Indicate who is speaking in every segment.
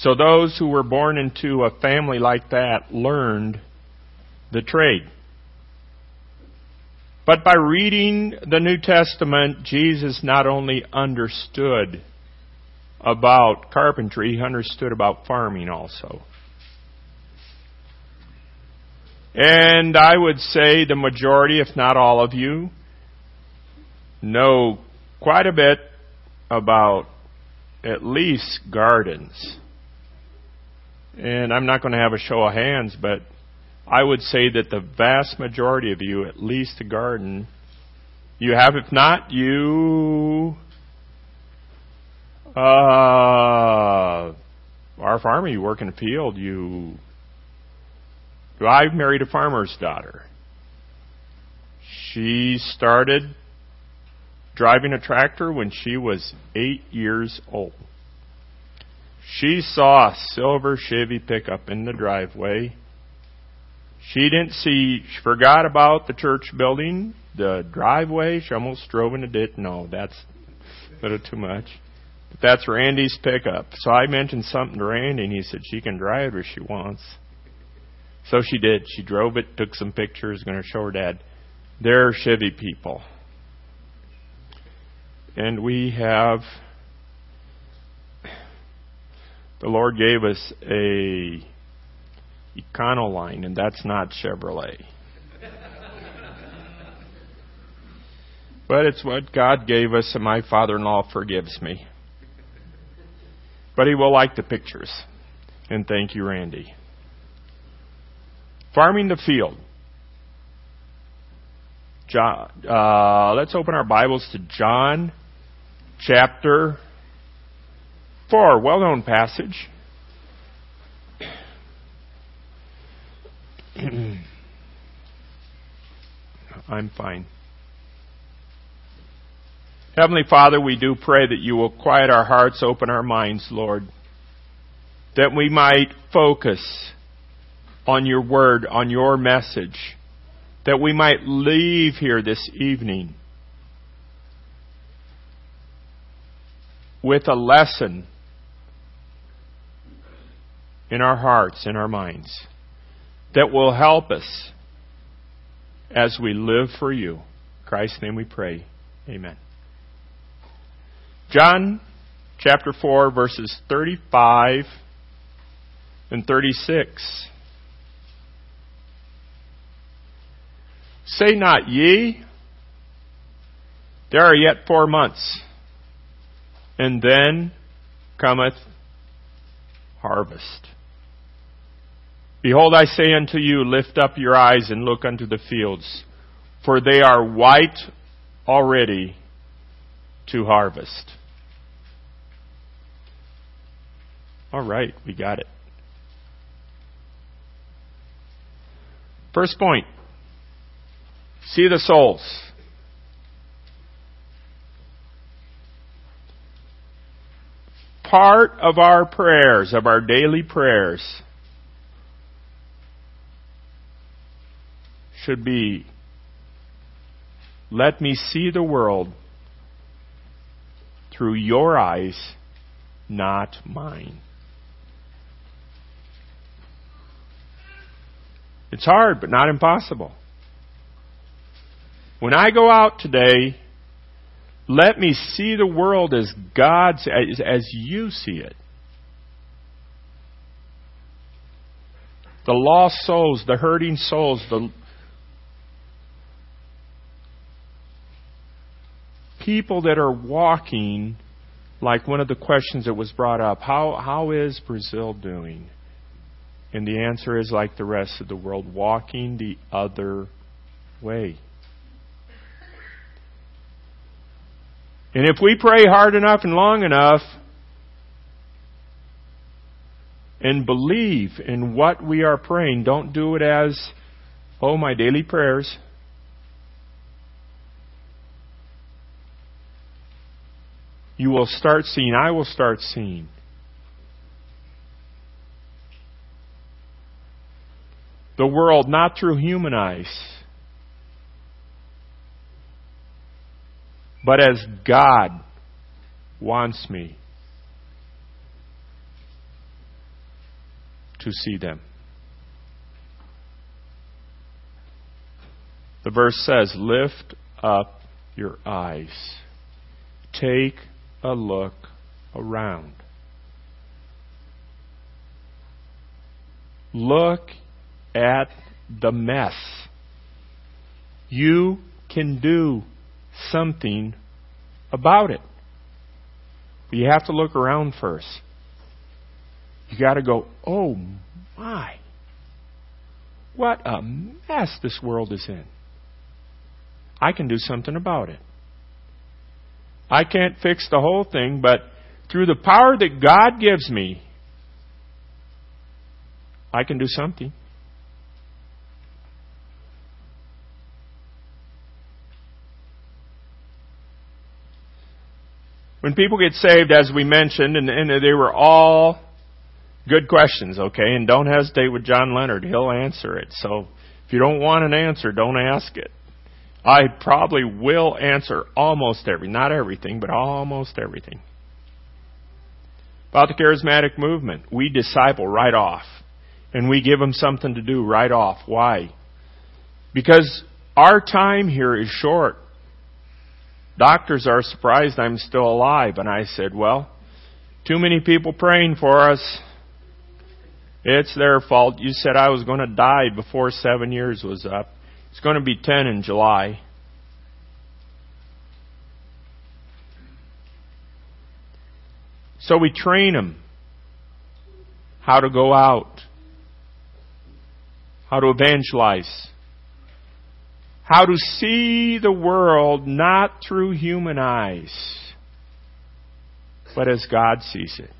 Speaker 1: So those who were born into a family like that learned the trade. But by reading the New Testament, Jesus not only understood about carpentry, he understood about farming also. And I would say the majority, if not all of you, know quite a bit about at least gardens. And I'm not going to have a show of hands, but I would say that the vast majority of you, at least a garden, you have. If not, you uh, our farmer, you work in a field, you. I married a farmer's daughter. She started driving a tractor when she was eight years old. She saw a silver Chevy pickup in the driveway she didn't see, she forgot about the church building, the driveway. She almost drove in a ditch. No, that's a little too much. But that's Randy's pickup. So I mentioned something to Randy, and he said she can drive it if she wants. So she did. She drove it, took some pictures, going to show her dad. They're Chevy people. And we have, the Lord gave us a Econoline, and that's not Chevrolet. but it's what God gave us, and my father in law forgives me. But he will like the pictures. And thank you, Randy. Farming the field. John, uh, let's open our Bibles to John chapter 4, well known passage. I'm fine. Heavenly Father, we do pray that you will quiet our hearts, open our minds, Lord, that we might focus on your word, on your message, that we might leave here this evening with a lesson in our hearts, in our minds that will help us as we live for you. In Christ's name we pray. Amen. John chapter 4, verses 35 and 36. Say not ye, there are yet four months, and then cometh harvest. Behold, I say unto you, lift up your eyes and look unto the fields, for they are white already to harvest. All right, we got it. First point see the souls. Part of our prayers, of our daily prayers, should be let me see the world through your eyes, not mine. It's hard, but not impossible. When I go out today, let me see the world as God's, as, as you see it. The lost souls, the hurting souls, the people that are walking, like one of the questions that was brought up, how, how is Brazil doing? And the answer is like the rest of the world, walking the other way. And if we pray hard enough and long enough and believe in what we are praying, don't do it as, oh, my daily prayers. You will start seeing, I will start seeing. The world not through human eyes, but as God wants me to see them. The verse says, Lift up your eyes. Take a look around. Look at the mess. You can do something about it. But you have to look around first. You got to go, oh my, what a mess this world is in. I can do something about it. I can't fix the whole thing, but through the power that God gives me, I can do something. When people get saved, as we mentioned, and, and they were all good questions, okay? And don't hesitate with John Leonard. He'll answer it. So if you don't want an answer, don't ask it. I probably will answer almost every, not everything, but almost everything. About the charismatic movement, we disciple right off. And we give them something to do right off. Why? Because our time here is short. Doctors are surprised I'm still alive. And I said, well, too many people praying for us. It's their fault. You said I was going to die before seven years was up. It's going to be 10 in July. So we train them how to go out, how to evangelize, how to see the world not through human eyes, but as God sees it.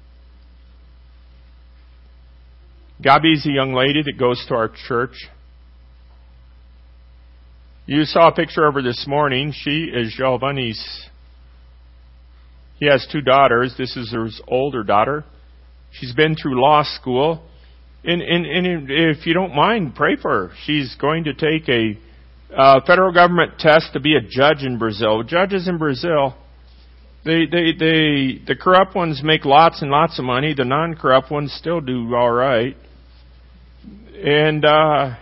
Speaker 1: Gabi's a young lady that goes to our church. You saw a picture of her this morning. She is Giovanni's. He has two daughters. This is his older daughter. She's been through law school. And, and, and if you don't mind, pray for her. She's going to take a uh, federal government test to be a judge in Brazil. Judges in Brazil, they, they, they, the corrupt ones make lots and lots of money. The non-corrupt ones still do all right. And uh,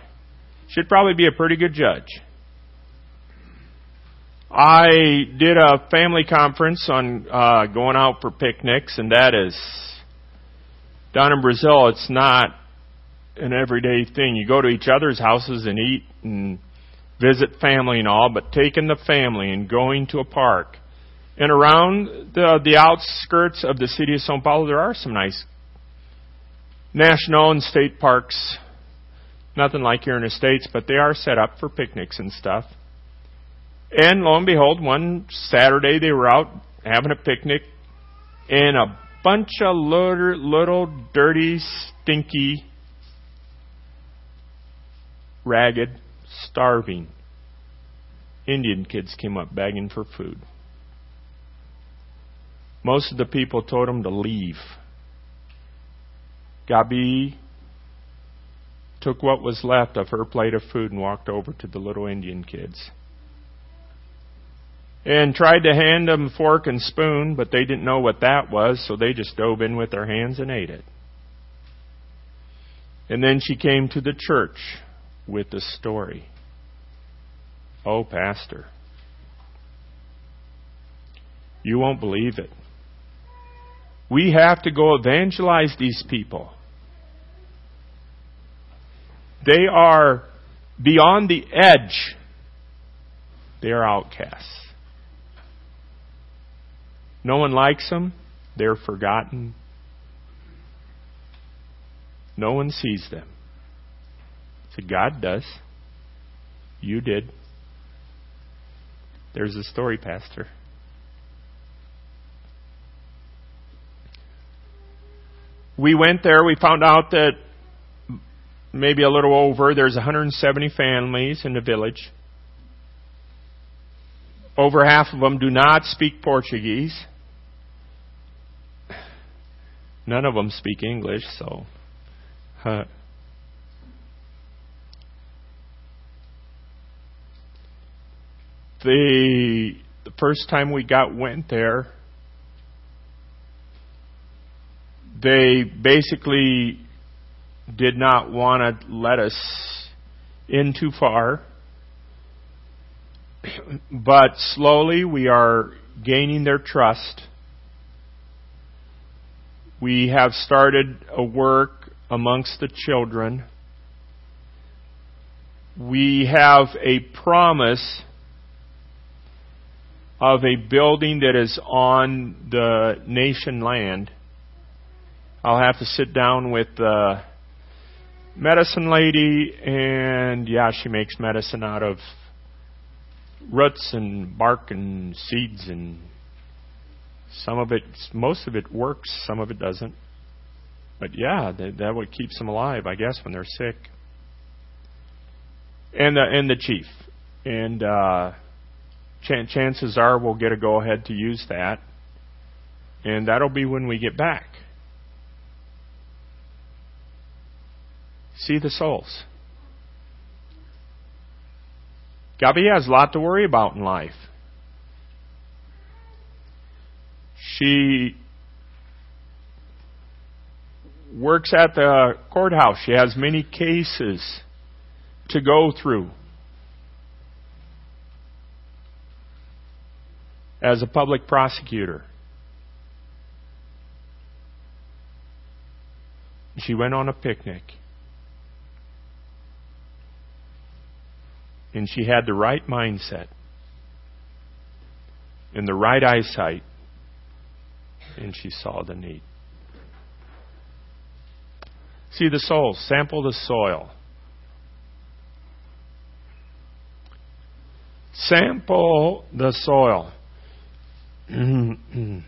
Speaker 1: should probably be a pretty good judge. I did a family conference on uh, going out for picnics, and that is down in Brazil. It's not an everyday thing. You go to each other's houses and eat and visit family and all, but taking the family and going to a park and around the the outskirts of the city of São Paulo, there are some nice national and state parks. Nothing like here in the states, but they are set up for picnics and stuff. And lo and behold, one Saturday they were out having a picnic, and a bunch of little, little dirty, stinky, ragged, starving Indian kids came up begging for food. Most of the people told them to leave. Gabi took what was left of her plate of food and walked over to the little Indian kids and tried to hand them fork and spoon, but they didn't know what that was, so they just dove in with their hands and ate it. And then she came to the church with the story. Oh, Pastor, you won't believe it. We have to go evangelize these people. They are beyond the edge. They are outcasts. No one likes them. They're forgotten. No one sees them. So God does. You did. There's a story, Pastor. We went there. We found out that maybe a little over, there's 170 families in the village. Over half of them do not speak Portuguese. None of them speak English, so. Uh, the the first time we got went there, they basically did not want to let us in too far. But slowly we are gaining their trust. We have started a work amongst the children. We have a promise of a building that is on the nation land. I'll have to sit down with the medicine lady, and yeah, she makes medicine out of roots and bark and seeds, and some of it, most of it works, some of it doesn't. But yeah, that, that what keeps them alive, I guess, when they're sick. And the and the chief, and uh, ch- chances are we'll get a go ahead to use that, and that'll be when we get back. See the souls. Gabi has a lot to worry about in life. She works at the courthouse. She has many cases to go through. As a public prosecutor. She went on a picnic. and she had the right mindset and the right eyesight, and she saw the need. See the soul, sample the soil. Sample the soil.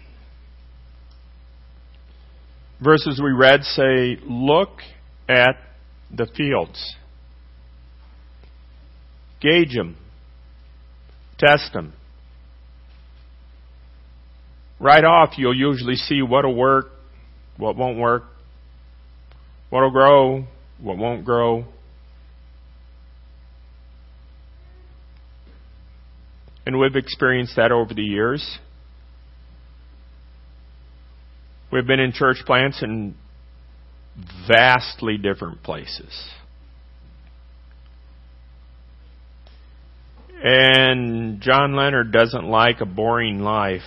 Speaker 1: Verses we read say, Look at the fields. Gauge them. Test them. Right off, you'll usually see what'll work, what won't work, what'll grow, what won't grow. And we've experienced that over the years. We've been in church plants in vastly different places. And John Leonard doesn't like a boring life.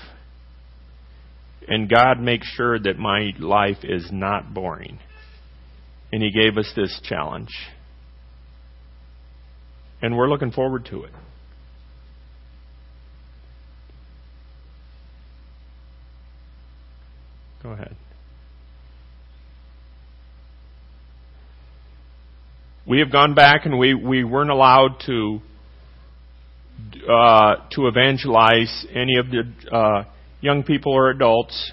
Speaker 1: And God makes sure that my life is not boring. And He gave us this challenge. And we're looking forward to it. Go ahead. We have gone back and we, we weren't allowed to uh, to evangelize any of the uh, young people or adults.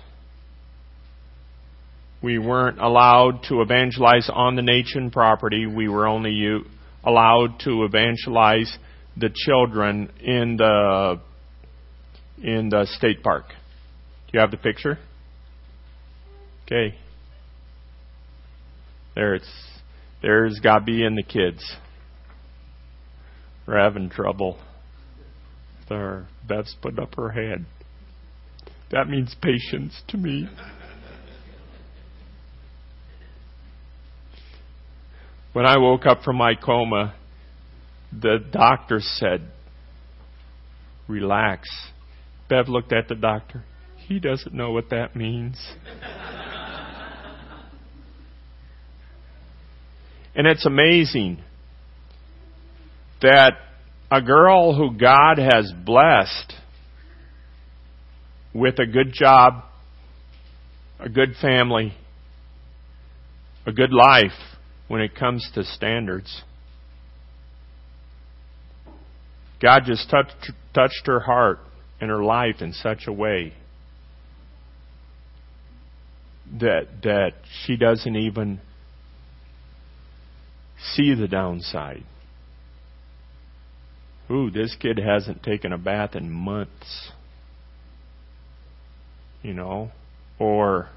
Speaker 1: We weren't allowed to evangelize on the nation property. We were only allowed to evangelize the children in the in the state park. Do you have the picture? Okay. There it's there's Gabi and the kids. We're having trouble there. Beth's put up her hand. That means patience to me. When I woke up from my coma, the doctor said, Relax. Bev looked at the doctor. He doesn't know what that means. and it's amazing that a girl who God has blessed with a good job, a good family, a good life when it comes to standards. God just touched, touched her heart and her life in such a way that that she doesn't even see the downside ooh, this kid hasn't taken a bath in months. You know? Or,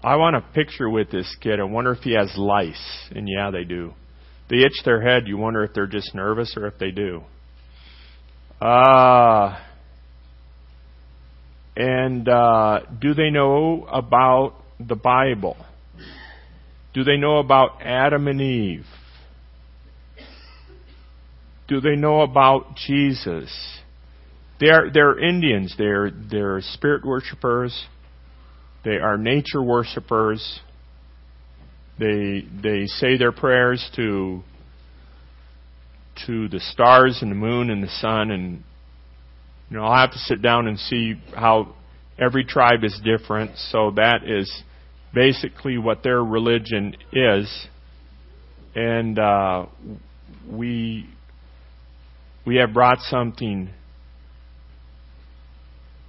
Speaker 1: I want a picture with this kid. I wonder if he has lice. And yeah, they do. They itch their head. You wonder if they're just nervous or if they do. Uh, and uh, do they know about the Bible? Do they know about Adam and Eve? Do they know about Jesus? They're, they're Indians. They're, they're spirit worshippers. They are nature worshippers. They, they say their prayers to, to the stars and the moon and the sun and, you know, I'll have to sit down and see how every tribe is different. So that is basically what their religion is. And, uh, we, we have brought something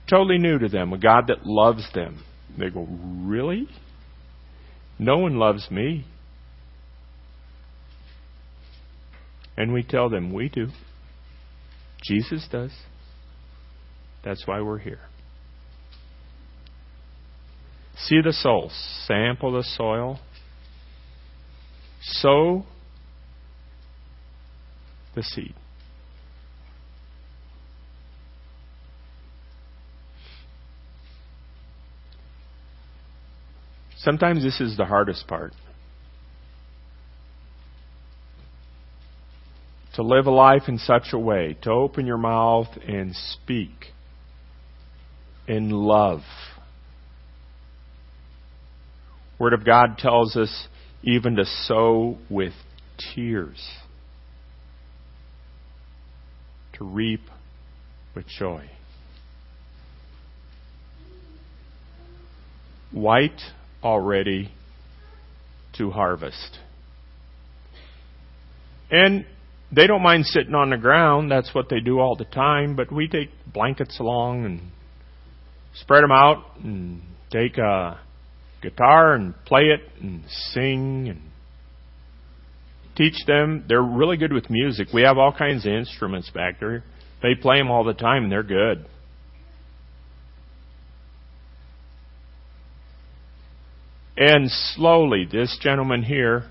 Speaker 1: totally new to them, a God that loves them. They go, Really? No one loves me. And we tell them, We do. Jesus does. That's why we're here. See the soul, sample the soil, sow the seed. Sometimes this is the hardest part. To live a life in such a way, to open your mouth and speak in love. Word of God tells us even to sow with tears, to reap with joy. White already to harvest. And they don't mind sitting on the ground. That's what they do all the time. But we take blankets along and spread them out and take a guitar and play it and sing and teach them. They're really good with music. We have all kinds of instruments back there. They play them all the time and they're good. And slowly, this gentleman here,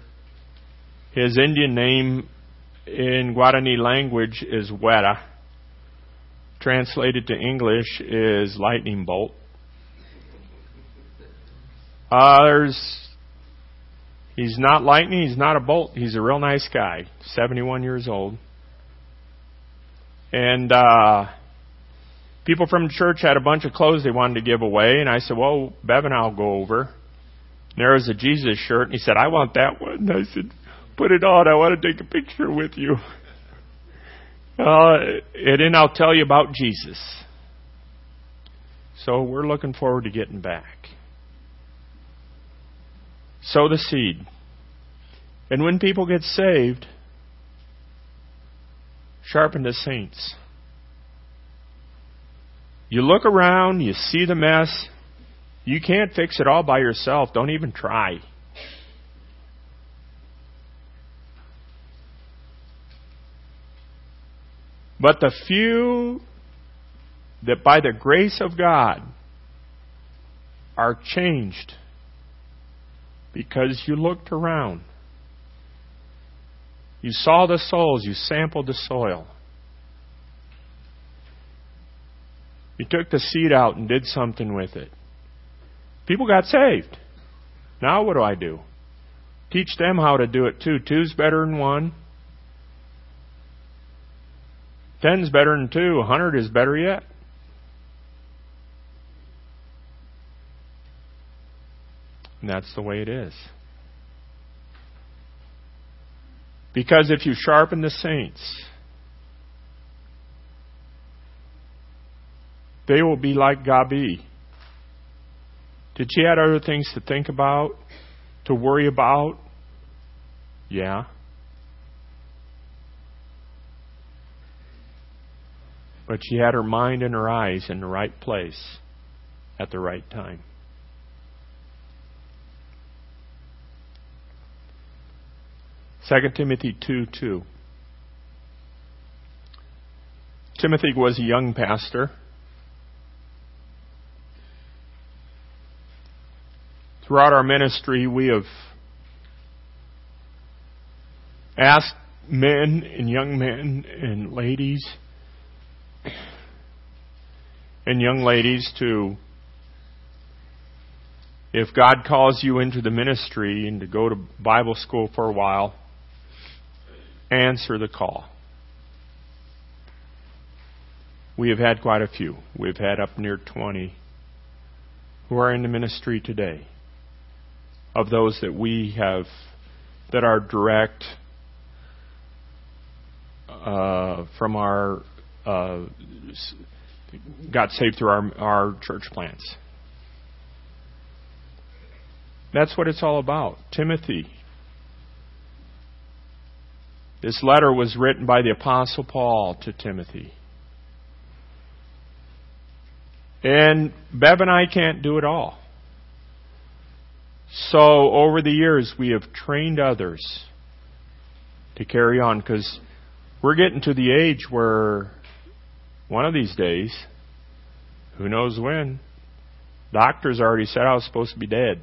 Speaker 1: his Indian name in Guarani language is Wera. Translated to English is lightning bolt. Uh, he's not lightning, he's not a bolt, he's a real nice guy, 71 years old. And, uh, people from church had a bunch of clothes they wanted to give away, and I said, well, Bev and I'll go over there was a Jesus shirt, and he said, I want that one. And I said, put it on. I want to take a picture with you. Uh, and then I'll tell you about Jesus. So we're looking forward to getting back. Sow the seed. And when people get saved, sharpen the saints. You look around, you see the mess, you can't fix it all by yourself. Don't even try. But the few that by the grace of God are changed because you looked around. You saw the souls, you sampled the soil. You took the seed out and did something with it. People got saved. Now what do I do? Teach them how to do it too. Two's better than one. Ten's better than two. A hundred is better yet. And that's the way it is. Because if you sharpen the saints, they will be like Gabi. Did she have other things to think about, to worry about? Yeah. But she had her mind and her eyes in the right place at the right time. Second Timothy two two. Timothy was a young pastor. Throughout our ministry, we have asked men and young men and ladies and young ladies to If God calls you into the ministry and to go to Bible school for a while, answer the call. We have had quite a few. We've had up near 20 who are in the ministry today. Of those that we have, that are direct uh, from our, uh, got saved through our, our church plants. That's what it's all about. Timothy. This letter was written by the Apostle Paul to Timothy. And Bev and I can't do it all. So over the years, we have trained others to carry on because we're getting to the age where one of these days, who knows when, doctors already said I was supposed to be dead.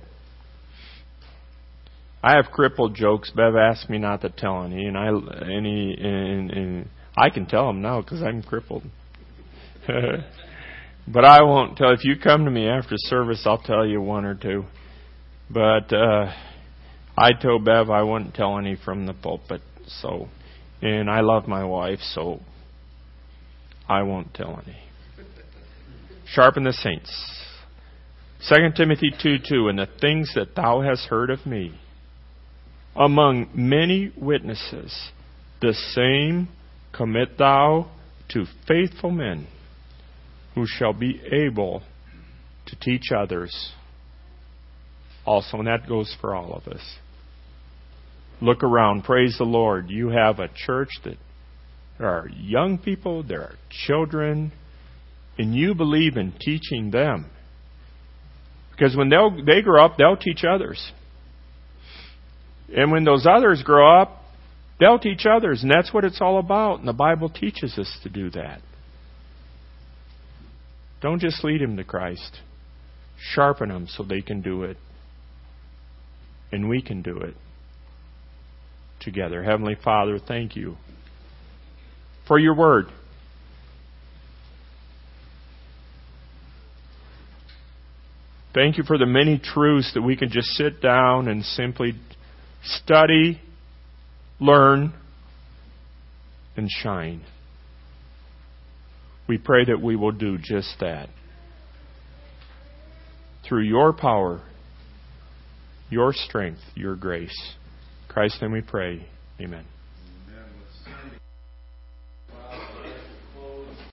Speaker 1: I have crippled jokes. Bev asked me not to tell any, and I any and, and I can tell them now because I'm crippled. but I won't tell. If you come to me after service, I'll tell you one or two. But uh, I told Bev I wouldn't tell any from the pulpit. So, and I love my wife, so I won't tell any. Sharpen the saints. 2 Timothy 2 2 And the things that thou hast heard of me among many witnesses, the same commit thou to faithful men who shall be able to teach others also. And that goes for all of us. Look around. Praise the Lord. You have a church that there are young people, there are children, and you believe in teaching them. Because when they they grow up, they'll teach others. And when those others grow up, they'll teach others. And that's what it's all about. And the Bible teaches us to do that. Don't just lead them to Christ, sharpen them so they can do it. And we can do it together. Heavenly Father, thank you for your word. Thank you for the many truths that we can just sit down and simply study, learn, and shine. We pray that we will do just that. Through your power, your strength, your grace. In Christ's name we pray. Amen.